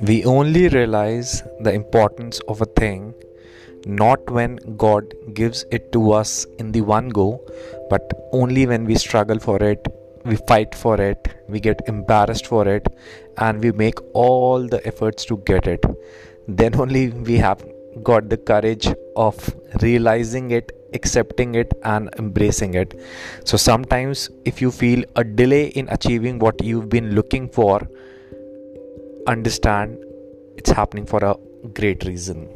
We only realize the importance of a thing not when God gives it to us in the one go, but only when we struggle for it, we fight for it, we get embarrassed for it, and we make all the efforts to get it. Then only we have got the courage of realizing it, accepting it, and embracing it. So sometimes, if you feel a delay in achieving what you've been looking for, understand it's happening for a great reason.